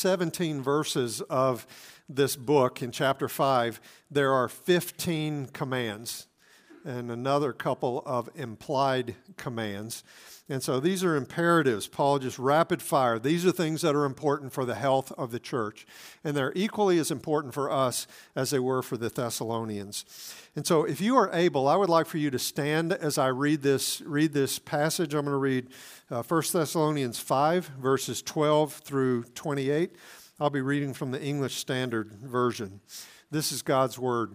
17 verses of this book in chapter 5, there are 15 commands and another couple of implied commands. And so these are imperatives. Paul just rapid fire. These are things that are important for the health of the church. And they're equally as important for us as they were for the Thessalonians. And so if you are able, I would like for you to stand as I read this, read this passage. I'm going to read uh, 1 Thessalonians 5, verses 12 through 28. I'll be reading from the English Standard Version. This is God's Word.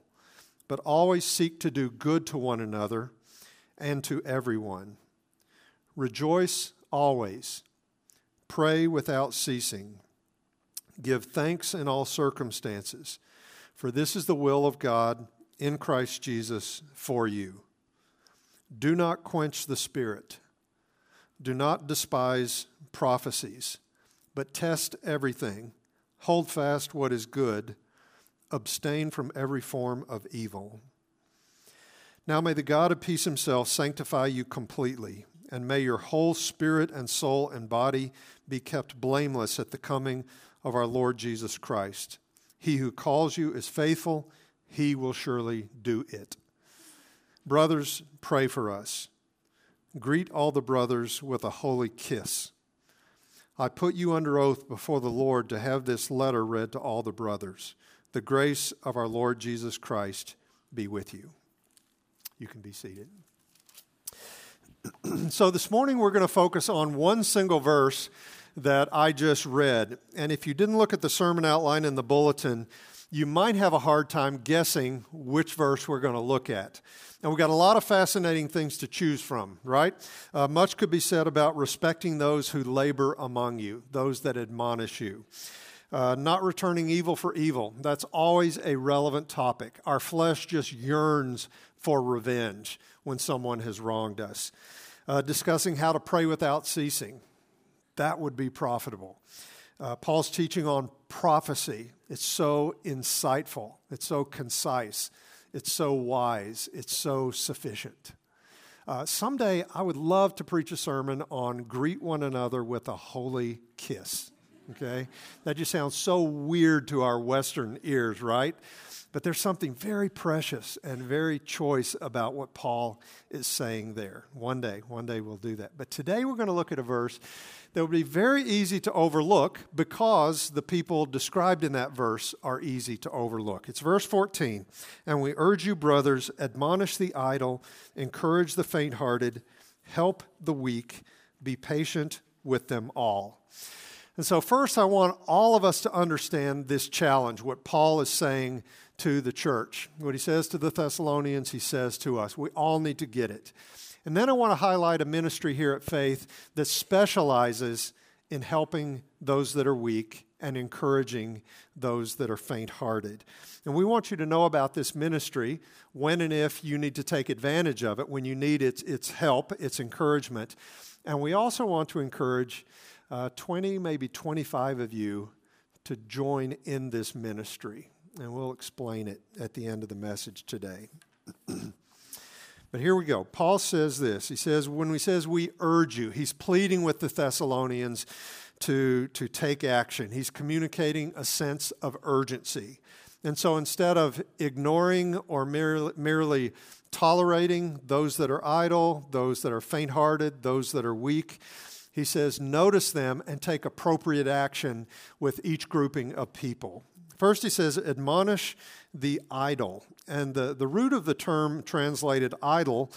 but always seek to do good to one another and to everyone. Rejoice always. Pray without ceasing. Give thanks in all circumstances, for this is the will of God in Christ Jesus for you. Do not quench the Spirit. Do not despise prophecies, but test everything. Hold fast what is good abstain from every form of evil. Now may the God of peace himself sanctify you completely, and may your whole spirit and soul and body be kept blameless at the coming of our Lord Jesus Christ. He who calls you is faithful, he will surely do it. Brothers, pray for us. Greet all the brothers with a holy kiss. I put you under oath before the Lord to have this letter read to all the brothers. The grace of our Lord Jesus Christ be with you. You can be seated. so, this morning we're going to focus on one single verse that I just read. And if you didn't look at the sermon outline in the bulletin, you might have a hard time guessing which verse we're going to look at. And we've got a lot of fascinating things to choose from, right? Uh, much could be said about respecting those who labor among you, those that admonish you. Uh, not returning evil for evil. That's always a relevant topic. Our flesh just yearns for revenge when someone has wronged us. Uh, discussing how to pray without ceasing. That would be profitable. Uh, Paul's teaching on prophecy. It's so insightful, it's so concise, it's so wise, it's so sufficient. Uh, someday I would love to preach a sermon on greet one another with a holy kiss okay? That just sounds so weird to our Western ears, right? But there's something very precious and very choice about what Paul is saying there. One day, one day we'll do that. But today we're going to look at a verse that would be very easy to overlook because the people described in that verse are easy to overlook. It's verse 14. And we urge you, brothers, admonish the idle, encourage the faint hearted, help the weak, be patient with them all. And so, first, I want all of us to understand this challenge, what Paul is saying to the church. What he says to the Thessalonians, he says to us. We all need to get it. And then I want to highlight a ministry here at Faith that specializes in helping those that are weak and encouraging those that are faint hearted. And we want you to know about this ministry when and if you need to take advantage of it, when you need its, its help, its encouragement. And we also want to encourage uh, 20, maybe 25 of you to join in this ministry. And we'll explain it at the end of the message today. but here we go. Paul says this. He says, when he says we urge you, he's pleading with the Thessalonians to, to take action. He's communicating a sense of urgency. And so instead of ignoring or merely, merely tolerating those that are idle, those that are faint hearted, those that are weak, he says, notice them and take appropriate action with each grouping of people. First, he says, admonish the idle. And the, the root of the term translated idle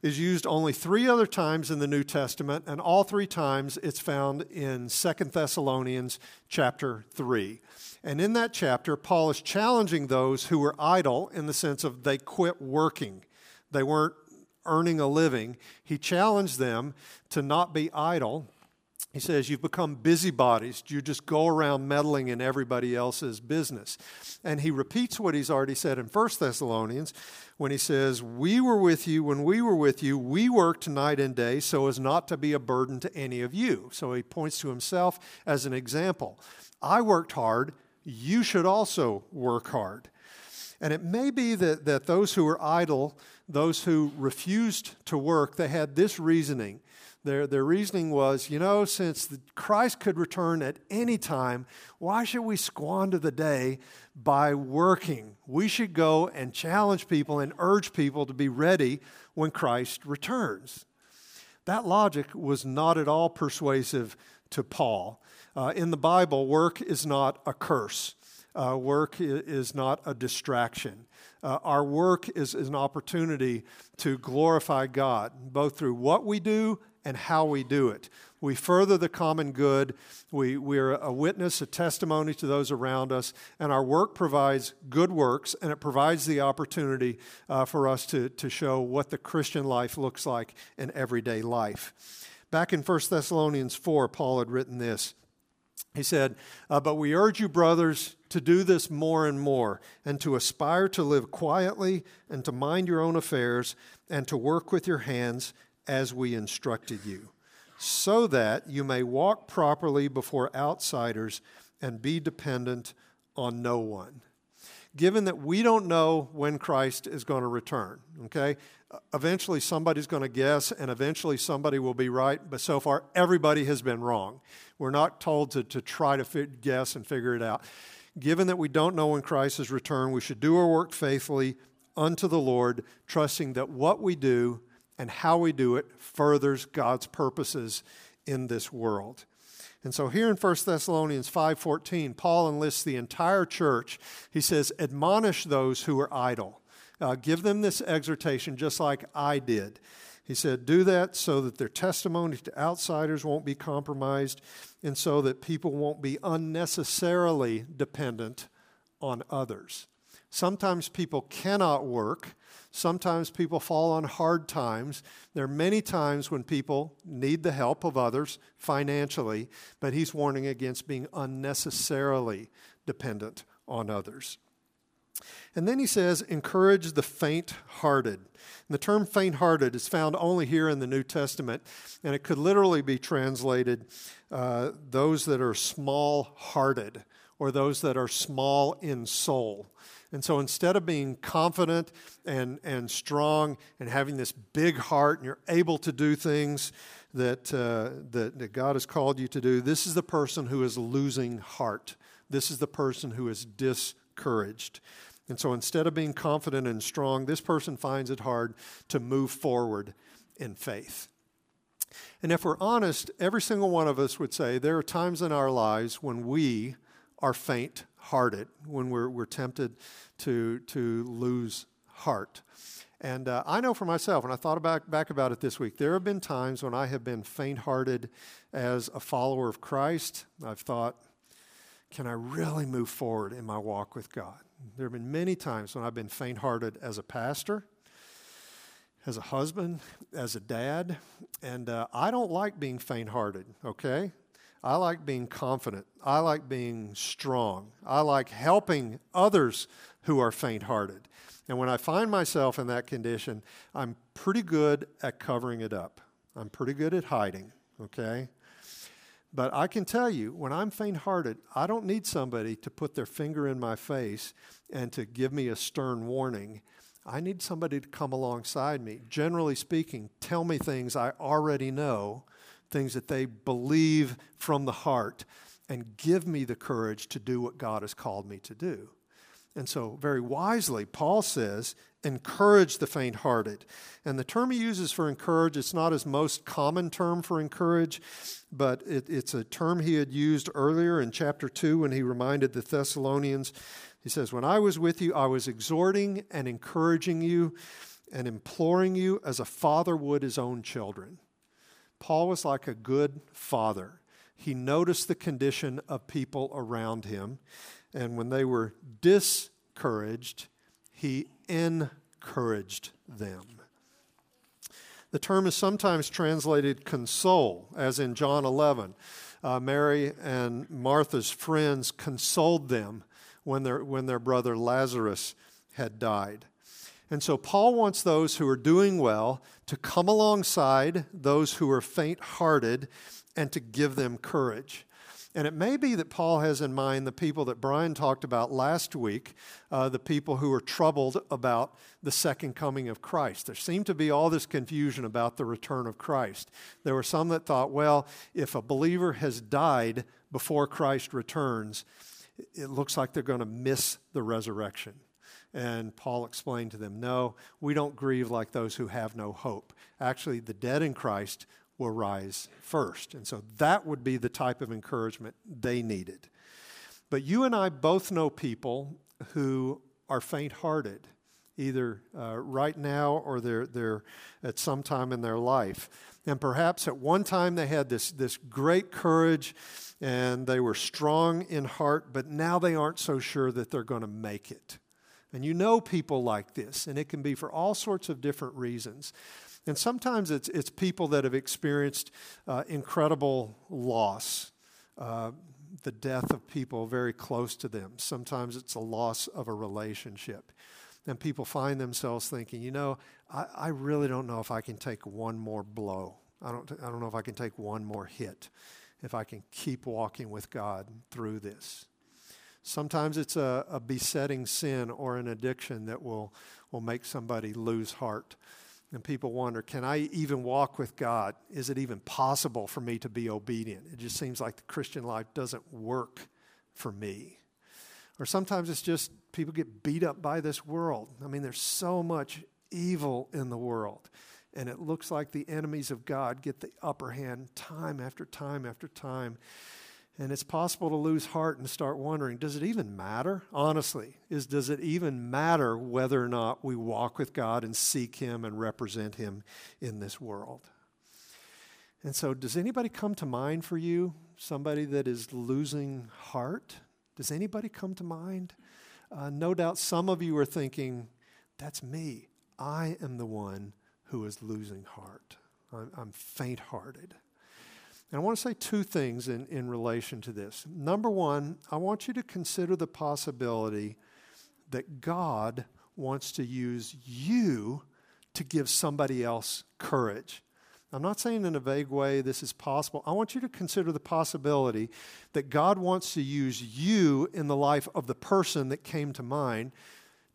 is used only three other times in the New Testament, and all three times it's found in Second Thessalonians chapter 3. And in that chapter, Paul is challenging those who were idle in the sense of they quit working. They weren't earning a living, he challenged them to not be idle. He says, You've become busybodies. You just go around meddling in everybody else's business. And he repeats what he's already said in 1 Thessalonians when he says, We were with you when we were with you. We worked night and day so as not to be a burden to any of you. So he points to himself as an example. I worked hard. You should also work hard. And it may be that, that those who are idle, those who refused to work, they had this reasoning their, their reasoning was, you know, since Christ could return at any time, why should we squander the day by working? We should go and challenge people and urge people to be ready when Christ returns. That logic was not at all persuasive to Paul. Uh, in the Bible, work is not a curse. Uh, work is not a distraction. Uh, our work is, is an opportunity to glorify God, both through what we do and how we do it. We further the common good. We, we're a witness, a testimony to those around us, and our work provides good works, and it provides the opportunity uh, for us to, to show what the Christian life looks like in everyday life. Back in 1 Thessalonians 4, Paul had written this. He said, uh, But we urge you, brothers, to do this more and more, and to aspire to live quietly, and to mind your own affairs, and to work with your hands as we instructed you, so that you may walk properly before outsiders and be dependent on no one. Given that we don't know when Christ is going to return, okay? Eventually somebody's going to guess, and eventually somebody will be right, but so far everybody has been wrong. We're not told to, to try to fit, guess and figure it out. Given that we don't know when Christ is returned, we should do our work faithfully unto the Lord, trusting that what we do and how we do it furthers God's purposes in this world. And so here in 1 Thessalonians 5:14, Paul enlists the entire church. He says, "Admonish those who are idle. Uh, give them this exhortation just like I did." He said, "Do that so that their testimony to outsiders won't be compromised and so that people won't be unnecessarily dependent on others." Sometimes people cannot work Sometimes people fall on hard times. There are many times when people need the help of others financially, but he's warning against being unnecessarily dependent on others. And then he says, encourage the faint hearted. the term faint hearted is found only here in the New Testament, and it could literally be translated uh, those that are small hearted or those that are small in soul. And so instead of being confident and, and strong and having this big heart and you're able to do things that, uh, that, that God has called you to do, this is the person who is losing heart. This is the person who is discouraged. And so instead of being confident and strong, this person finds it hard to move forward in faith. And if we're honest, every single one of us would say there are times in our lives when we are faint hearted, when we're, we're tempted to, to lose heart. And uh, I know for myself, when I thought about, back about it this week, there have been times when I have been faint hearted as a follower of Christ. I've thought, can I really move forward in my walk with God? There have been many times when I've been faint hearted as a pastor, as a husband, as a dad, and uh, I don't like being faint hearted, okay? I like being confident. I like being strong. I like helping others who are faint hearted. And when I find myself in that condition, I'm pretty good at covering it up. I'm pretty good at hiding, okay? But I can tell you, when I'm faint hearted, I don't need somebody to put their finger in my face and to give me a stern warning. I need somebody to come alongside me. Generally speaking, tell me things I already know things that they believe from the heart, and give me the courage to do what God has called me to do. And so, very wisely, Paul says, encourage the faint hearted. And the term he uses for encourage, it's not his most common term for encourage, but it, it's a term he had used earlier in chapter 2 when he reminded the Thessalonians. He says, When I was with you, I was exhorting and encouraging you and imploring you as a father would his own children. Paul was like a good father. He noticed the condition of people around him, and when they were discouraged, he encouraged them. The term is sometimes translated console, as in John 11. Uh, Mary and Martha's friends consoled them when their, when their brother Lazarus had died. And so Paul wants those who are doing well to come alongside those who are faint hearted and to give them courage. And it may be that Paul has in mind the people that Brian talked about last week, uh, the people who are troubled about the second coming of Christ. There seemed to be all this confusion about the return of Christ. There were some that thought, well, if a believer has died before Christ returns, it looks like they're going to miss the resurrection. And Paul explained to them, no, we don't grieve like those who have no hope. Actually, the dead in Christ will rise first. And so that would be the type of encouragement they needed. But you and I both know people who are faint hearted, either uh, right now or they're, they're at some time in their life. And perhaps at one time they had this, this great courage and they were strong in heart, but now they aren't so sure that they're going to make it. And you know people like this, and it can be for all sorts of different reasons. And sometimes it's, it's people that have experienced uh, incredible loss, uh, the death of people very close to them. Sometimes it's a loss of a relationship. And people find themselves thinking, you know, I, I really don't know if I can take one more blow. I don't, I don't know if I can take one more hit, if I can keep walking with God through this. Sometimes it's a, a besetting sin or an addiction that will, will make somebody lose heart. And people wonder, can I even walk with God? Is it even possible for me to be obedient? It just seems like the Christian life doesn't work for me. Or sometimes it's just people get beat up by this world. I mean, there's so much evil in the world. And it looks like the enemies of God get the upper hand time after time after time. And it's possible to lose heart and start wondering does it even matter? Honestly, is, does it even matter whether or not we walk with God and seek Him and represent Him in this world? And so, does anybody come to mind for you? Somebody that is losing heart? Does anybody come to mind? Uh, no doubt some of you are thinking, that's me. I am the one who is losing heart. I'm, I'm faint hearted. And I want to say two things in, in relation to this. Number one, I want you to consider the possibility that God wants to use you to give somebody else courage. I'm not saying in a vague way this is possible. I want you to consider the possibility that God wants to use you in the life of the person that came to mind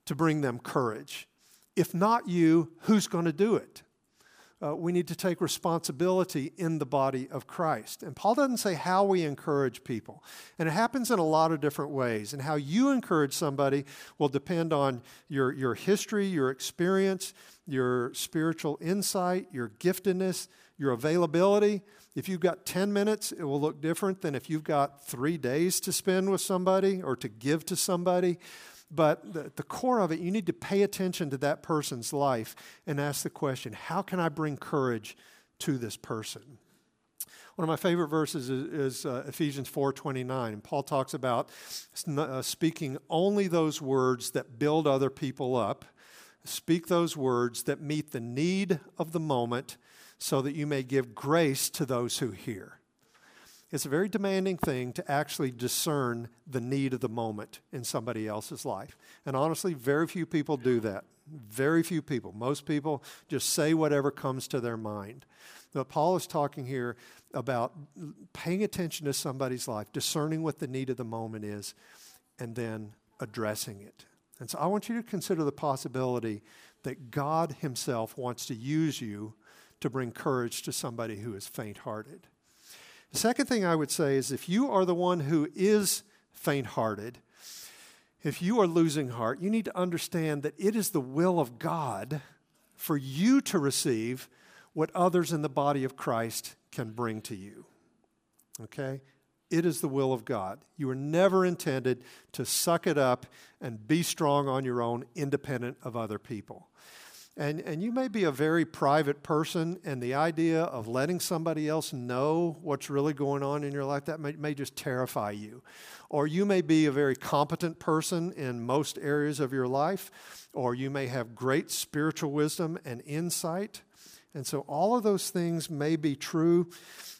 to bring them courage. If not you, who's going to do it? Uh, we need to take responsibility in the body of Christ. And Paul doesn't say how we encourage people. And it happens in a lot of different ways. And how you encourage somebody will depend on your, your history, your experience, your spiritual insight, your giftedness, your availability. If you've got 10 minutes, it will look different than if you've got three days to spend with somebody or to give to somebody. But the, the core of it, you need to pay attention to that person's life and ask the question how can I bring courage to this person? One of my favorite verses is, is uh, Ephesians 4:29. and Paul talks about uh, speaking only those words that build other people up. Speak those words that meet the need of the moment so that you may give grace to those who hear. It's a very demanding thing to actually discern the need of the moment in somebody else's life. And honestly, very few people do that. Very few people. Most people just say whatever comes to their mind. But Paul is talking here about paying attention to somebody's life, discerning what the need of the moment is, and then addressing it. And so I want you to consider the possibility that God Himself wants to use you to bring courage to somebody who is faint hearted. The second thing I would say is if you are the one who is faint hearted, if you are losing heart, you need to understand that it is the will of God for you to receive what others in the body of Christ can bring to you. Okay? It is the will of God. You were never intended to suck it up and be strong on your own, independent of other people. And, and you may be a very private person, and the idea of letting somebody else know what's really going on in your life, that may, may just terrify you. Or you may be a very competent person in most areas of your life, or you may have great spiritual wisdom and insight, And so all of those things may be true,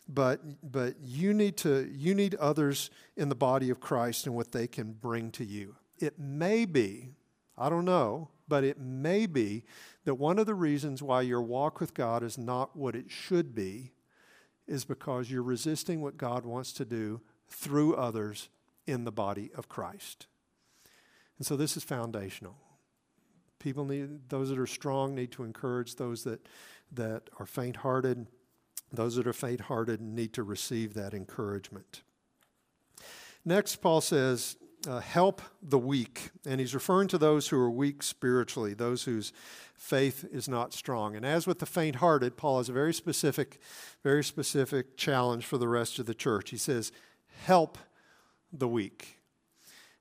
but, but you, need to, you need others in the body of Christ and what they can bring to you. It may be, I don't know, but it may be that one of the reasons why your walk with God is not what it should be is because you're resisting what God wants to do through others in the body of Christ. And so this is foundational. People need, those that are strong need to encourage those that, that are faint hearted. Those that are faint hearted need to receive that encouragement. Next, Paul says, uh, help the weak. And he's referring to those who are weak spiritually, those whose faith is not strong. And as with the faint hearted, Paul has a very specific, very specific challenge for the rest of the church. He says, help the weak.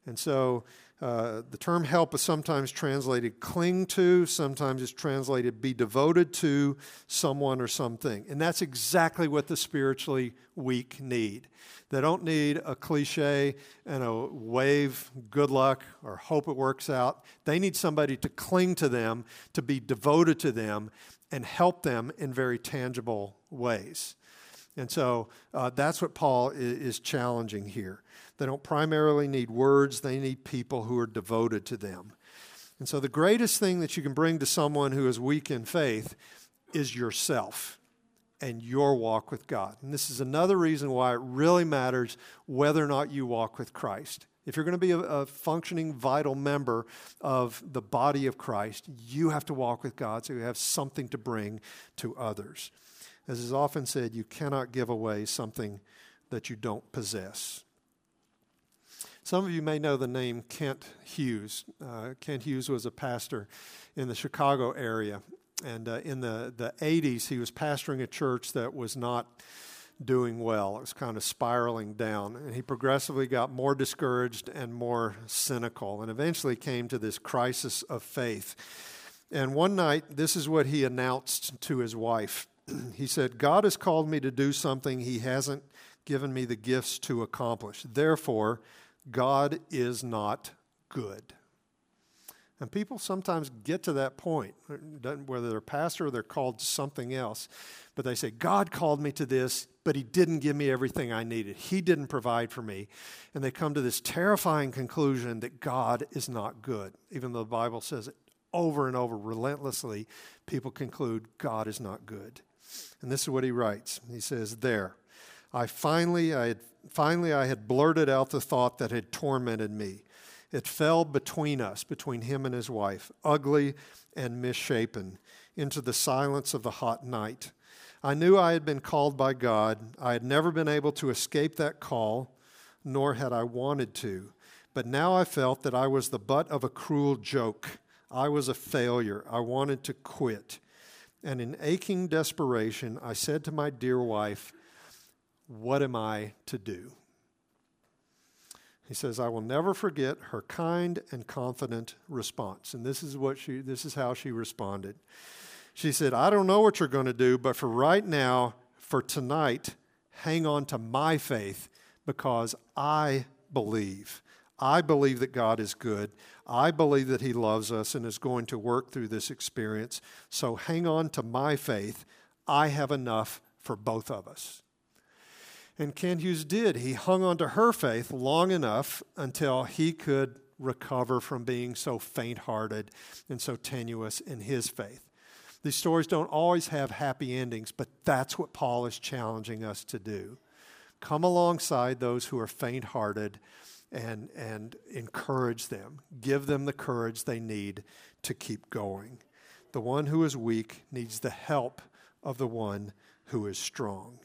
And so uh, the term help is sometimes translated cling to, sometimes it's translated be devoted to someone or something. And that's exactly what the spiritually weak need. They don't need a cliche and a wave, good luck, or hope it works out. They need somebody to cling to them, to be devoted to them, and help them in very tangible ways. And so uh, that's what Paul is, is challenging here. They don't primarily need words, they need people who are devoted to them. And so, the greatest thing that you can bring to someone who is weak in faith is yourself and your walk with God. And this is another reason why it really matters whether or not you walk with Christ. If you're going to be a, a, functioning, vital member of the body of Christ, you have to walk with God so you have something to bring to others. As is often said, you cannot give away something that you don't possess. Some of you may know the name Kent Hughes. Uh, Kent Hughes was a pastor in the Chicago area. And uh, in the, the 80s, he was pastoring a church that was not doing well. It was kind of spiraling down. And he progressively got more discouraged and more cynical and eventually came to this crisis of faith. And one night, this is what he announced to his wife. he said, God has called me to do something he hasn't given me the gifts to accomplish. Therefore, God is not good. And people sometimes get to that point, whether they're pastor or they're called something else, but they say, God called me to this, but He didn't give me everything I needed. He didn't provide for me. And they come to this terrifying conclusion that God is not good, even though the Bible says it over and over, relentlessly, people conclude God is not good. And this is what he writes. He says, There, I finally, I had, finally, I had blurted out the thought that had tormented me. It fell between us, between him and his wife, ugly and misshapen, into the silence of the hot night. I knew I had been called by God. I had never been able to escape that call, nor had I wanted to. But now I felt that I was the butt of a cruel joke. I was a failure. I wanted to quit. And in aching desperation, I said to my dear wife, what am I to do? He says, I will never forget her kind and confident response. And this is what she this is how she responded. She said, I don't know what you're going to do, but for right now, for tonight, hang on to my faith because I believe. I believe that God is good. I believe that He loves us and is going to work through this experience. So hang on to my faith. I have enough for both of us. And Kent Hughes did. He hung on to her faith long enough until he could recover from being so faint hearted and so tenuous in his faith. These stories don't always have happy endings, but that's what Paul is challenging us to do. Come alongside those who are faint hearted and, and encourage them. Give them the courage they need to keep going. The one who is weak needs the help of the one who is strong.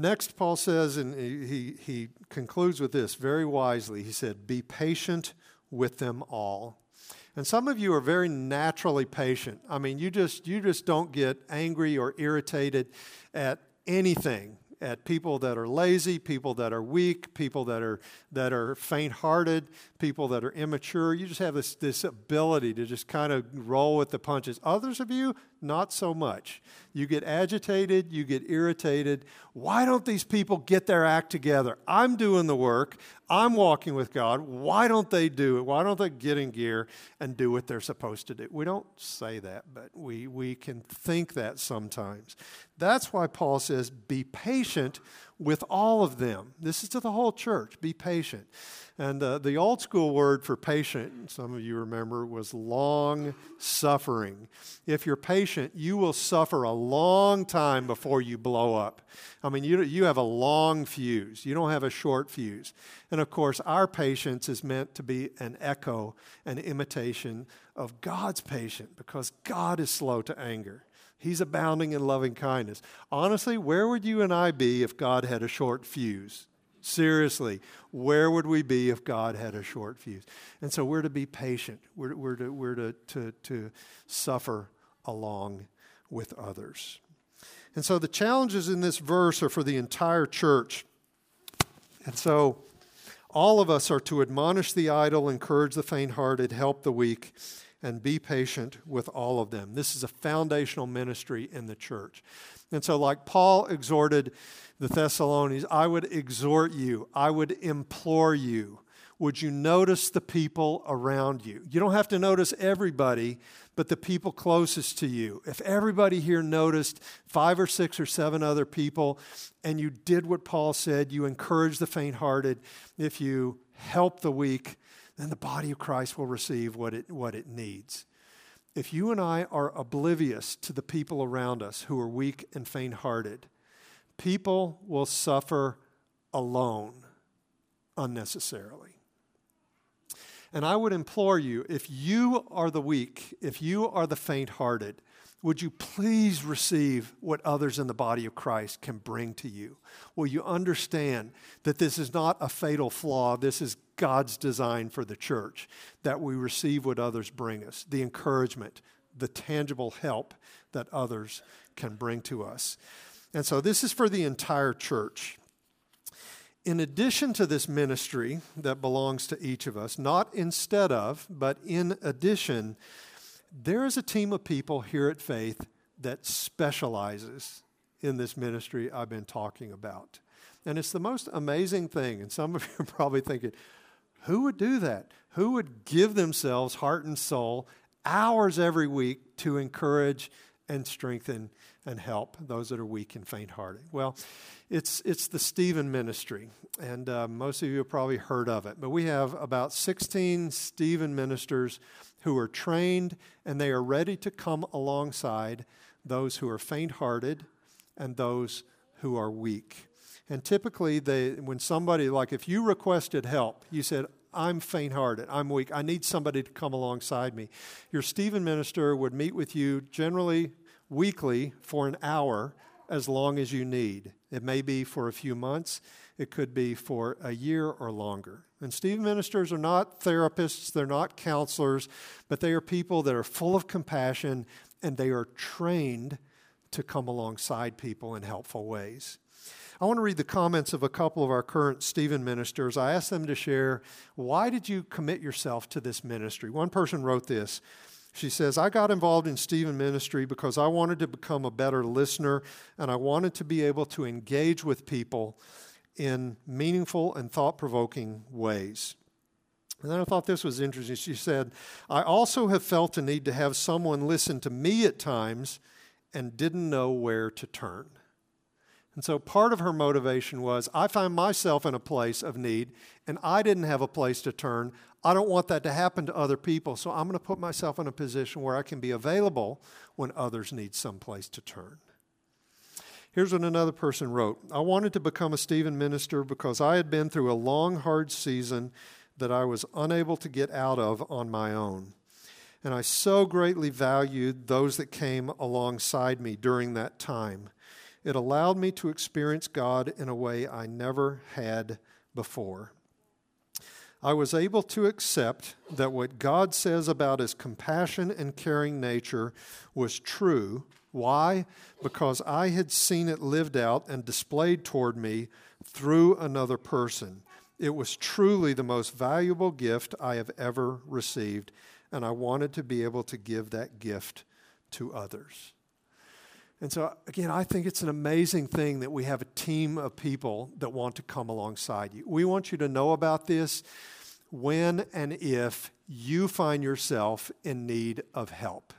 Next, Paul says, and he, he concludes with this very wisely. He said, Be patient with them all. And some of you are very naturally patient. I mean, you just, you just don't get angry or irritated at anything at people that are lazy, people that are weak, people that are that are faint-hearted, people that are immature. You just have this this ability to just kind of roll with the punches. Others of you, not so much. You get agitated, you get irritated. Why don't these people get their act together? I'm doing the work. I'm walking with God. Why don't they do it? Why don't they get in gear and do what they're supposed to do? We don't say that, but we, we can think that sometimes. That's why Paul says, be patient with all of them. This is to the whole church. Be patient. And uh, the old school word for patient, some of you remember, was long suffering. If you're patient, you will suffer a long time before you blow up. I mean, you, you have a long fuse, you don't have a short fuse. And of course, our patience is meant to be an echo, an imitation of God's patience because God is slow to anger. He's abounding in loving kindness. Honestly, where would you and I be if God had a short fuse? Seriously, where would we be if God had a short fuse? And so we're to be patient. We're, we're, to, we're to, to, to suffer along with others. And so the challenges in this verse are for the entire church. And so all of us are to admonish the idle, encourage the faint hearted, help the weak, and be patient with all of them. This is a foundational ministry in the church. And so, like Paul exhorted the Thessalonians, I would exhort you, I would implore you. Would you notice the people around you? You don't have to notice everybody, but the people closest to you. If everybody here noticed five or six or seven other people, and you did what Paul said, you encourage the faint hearted, if you help the weak, then the body of Christ will receive what it, what it needs. If you and I are oblivious to the people around us who are weak and faint hearted, people will suffer alone unnecessarily. And I would implore you if you are the weak, if you are the faint hearted, would you please receive what others in the body of Christ can bring to you? Will you understand that this is not a fatal flaw? This is God's design for the church, that we receive what others bring us, the encouragement, the tangible help that others can bring to us. And so this is for the entire church. In addition to this ministry that belongs to each of us, not instead of, but in addition, there is a team of people here at Faith that specializes in this ministry I've been talking about. And it's the most amazing thing. And some of you are probably thinking, who would do that? Who would give themselves, heart and soul, hours every week to encourage and strengthen and help those that are weak and faint hearted? Well, it's, it's the Stephen Ministry, and uh, most of you have probably heard of it. But we have about 16 Stephen ministers who are trained and they are ready to come alongside those who are faint hearted and those who are weak. And typically, they, when somebody, like if you requested help, you said, I'm faint hearted, I'm weak, I need somebody to come alongside me. Your Stephen minister would meet with you generally weekly for an hour as long as you need. It may be for a few months, it could be for a year or longer. And Stephen ministers are not therapists, they're not counselors, but they are people that are full of compassion and they are trained to come alongside people in helpful ways. I want to read the comments of a couple of our current Stephen ministers. I asked them to share why did you commit yourself to this ministry? One person wrote this. She says, I got involved in Stephen ministry because I wanted to become a better listener and I wanted to be able to engage with people in meaningful and thought provoking ways. And then I thought this was interesting. She said, I also have felt a need to have someone listen to me at times and didn't know where to turn. And so part of her motivation was I find myself in a place of need and I didn't have a place to turn. I don't want that to happen to other people, so I'm going to put myself in a position where I can be available when others need some place to turn. Here's what another person wrote I wanted to become a Stephen minister because I had been through a long, hard season that I was unable to get out of on my own. And I so greatly valued those that came alongside me during that time. It allowed me to experience God in a way I never had before. I was able to accept that what God says about his compassion and caring nature was true Why? Because I had seen it lived out and displayed toward me through another person. It was truly the most valuable gift I have ever received, and I wanted to be able to give that gift to others. And so, again, I think it's an amazing thing that we have a team of people that want to come alongside you. We want you to know about this when and if you find yourself in need of help.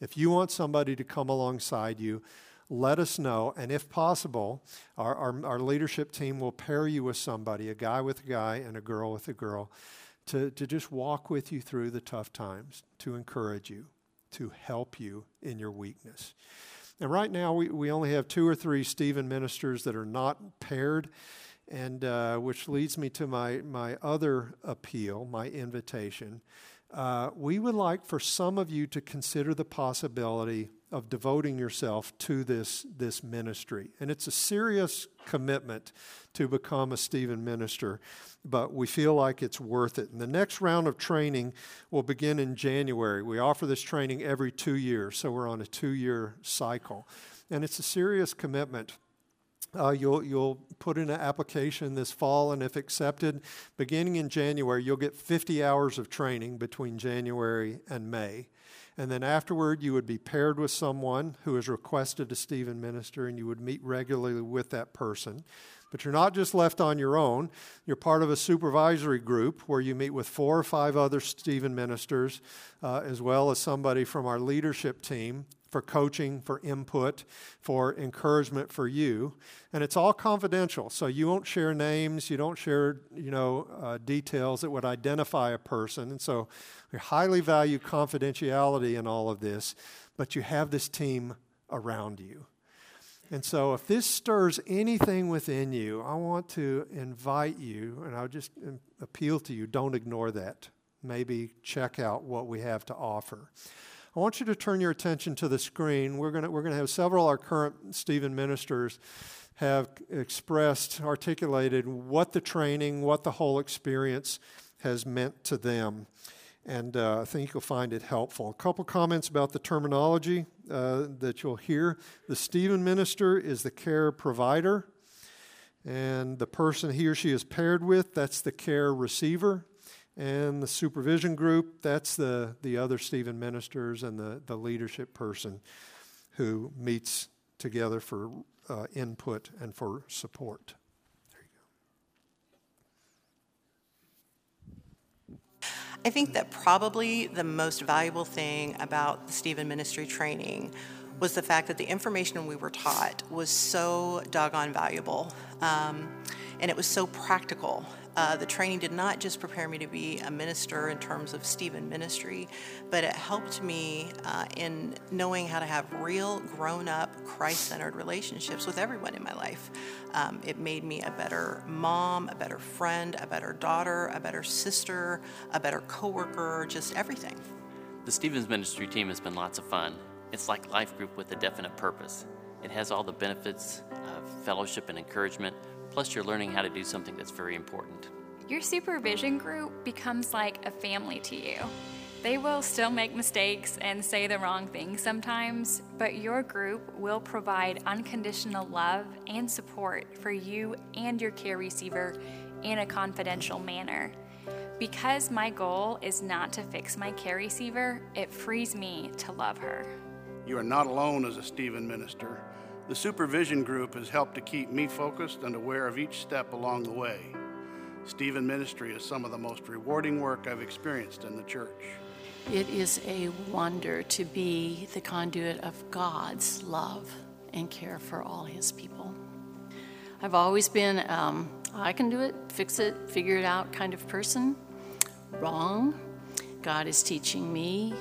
If you want somebody to come alongside you, let us know. And if possible, our, our, our, leadership team will pair you with somebody, a guy with a guy and a girl with a girl, to, to just walk with you through the tough times, to encourage you, to help you in your weakness. And right now, we, we only have two or three Stephen ministers that are not paired, and uh, which leads me to my, my other appeal, my invitation. Uh, we would like for some of you to consider the possibility of devoting yourself to this, this ministry. And it's a serious commitment to become a Stephen minister, but we feel like it's worth it. And the next round of training will begin in January. We offer this training every two years, so we're on a two year cycle. And it's a serious commitment. Uh, you'll, you'll put in an application this fall, and if accepted, beginning in January, you'll get 50 hours of training between January and May. And then afterward, you would be paired with someone who has requested a Stephen minister, and you would meet regularly with that person. But you're not just left on your own. You're part of a supervisory group where you meet with four or five other Stephen ministers, uh, as well as somebody from our leadership team for coaching, for input, for encouragement for you. And it's all confidential. So you won't share names, you don't share, you know, uh, details that would identify a person. And so we highly value confidentiality in all of this, but you have this team around you. And so, if this stirs anything within you, I want to invite you, and I'll just appeal to you don't ignore that. Maybe check out what we have to offer. I want you to turn your attention to the screen. We're going we're to have several of our current Stephen ministers have expressed, articulated what the training, what the whole experience has meant to them. And uh, I think you'll find it helpful. A couple comments about the terminology uh, that you'll hear. The Stephen minister is the care provider, and the person he or she is paired with, that's the care receiver. And the supervision group, that's the, the other Stephen ministers and the, the leadership person who meets together for uh, input and for support. I think that probably the most valuable thing about the Stephen Ministry training was the fact that the information we were taught was so doggone valuable. Um, and it was so practical. Uh, the training did not just prepare me to be a minister in terms of Stephen ministry, but it helped me uh, in knowing how to have real, grown up, Christ centered relationships with everyone in my life. Um, it made me a better mom, a better friend, a better daughter, a better sister, a better coworker, just everything. The Stephen's Ministry team has been lots of fun. It's like life group with a definite purpose. It has all the benefits of fellowship and encouragement Plus, you're learning how to do something that's very important. Your supervision group becomes like a family to you. They will still make mistakes and say the wrong thing sometimes, but your group will provide unconditional love and support for you and your care receiver in a confidential manner. Because my goal is not to fix my care receiver, it frees me to love her. You are not alone as a Stephen minister. The supervision group has helped to keep me focused and aware of each step along the way. Stephen Ministry is some of the most rewarding work I've experienced in the church. It is a wonder to be the conduit of God's love and care for all His people. I've always been, um, I can do it, fix it, figure it out kind of person. Wrong. God is teaching me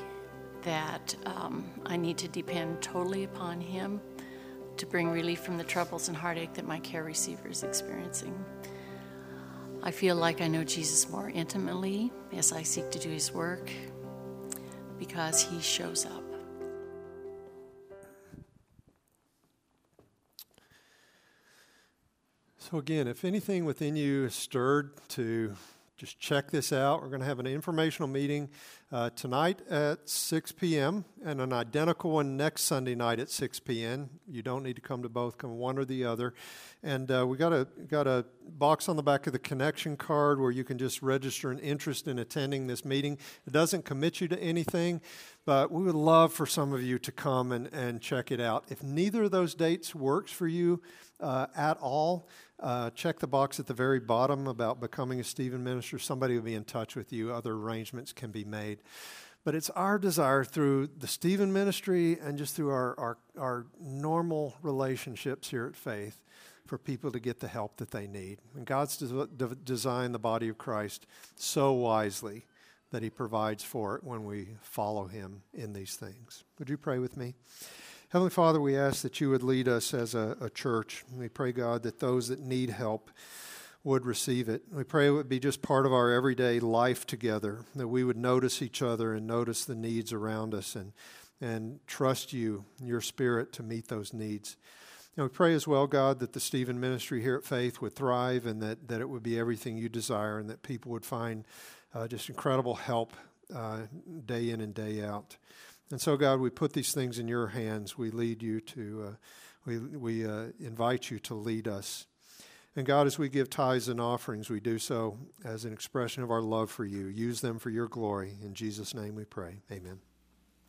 that um, I need to depend totally upon Him to bring relief from the troubles and heartache that my care receiver is experiencing. I feel like I know Jesus more intimately as I seek to do his work because he shows up. So, again, if anything within you is stirred to just check this out. We're going to have an informational meeting uh, tonight at 6 p.m. and an identical one next Sunday night at 6 p.m. You don't need to come to both; come one or the other. And uh, we got a got a box on the back of the connection card where you can just register an interest in attending this meeting. It doesn't commit you to anything, but we would love for some of you to come and, and check it out. If neither of those dates works for you uh, at all, uh, check the box at the very bottom about becoming a Stephen minister. Somebody will be in touch with you. Other arrangements can be made. But it's our desire through the Stephen ministry and just through our, our, our normal relationships here at Faith for people to get the help that they need. And God's des- de- designed the body of Christ so wisely that He provides for it when we follow Him in these things. Would you pray with me? Heavenly Father, we ask that you would lead us as a, a church. We pray, God, that those that need help would receive it. We pray it would be just part of our everyday life together, that we would notice each other and notice the needs around us and, and trust you, your spirit, to meet those needs. And we pray as well, God, that the Stephen ministry here at Faith would thrive and that, that it would be everything you desire and that people would find uh, just incredible help uh, day in and day out. And so, God, we put these things in your hands. We lead you to, uh, we, we uh, invite you to lead us. And God, as we give tithes and offerings, we do so as an expression of our love for you. Use them for your glory. In Jesus' name we pray. Amen.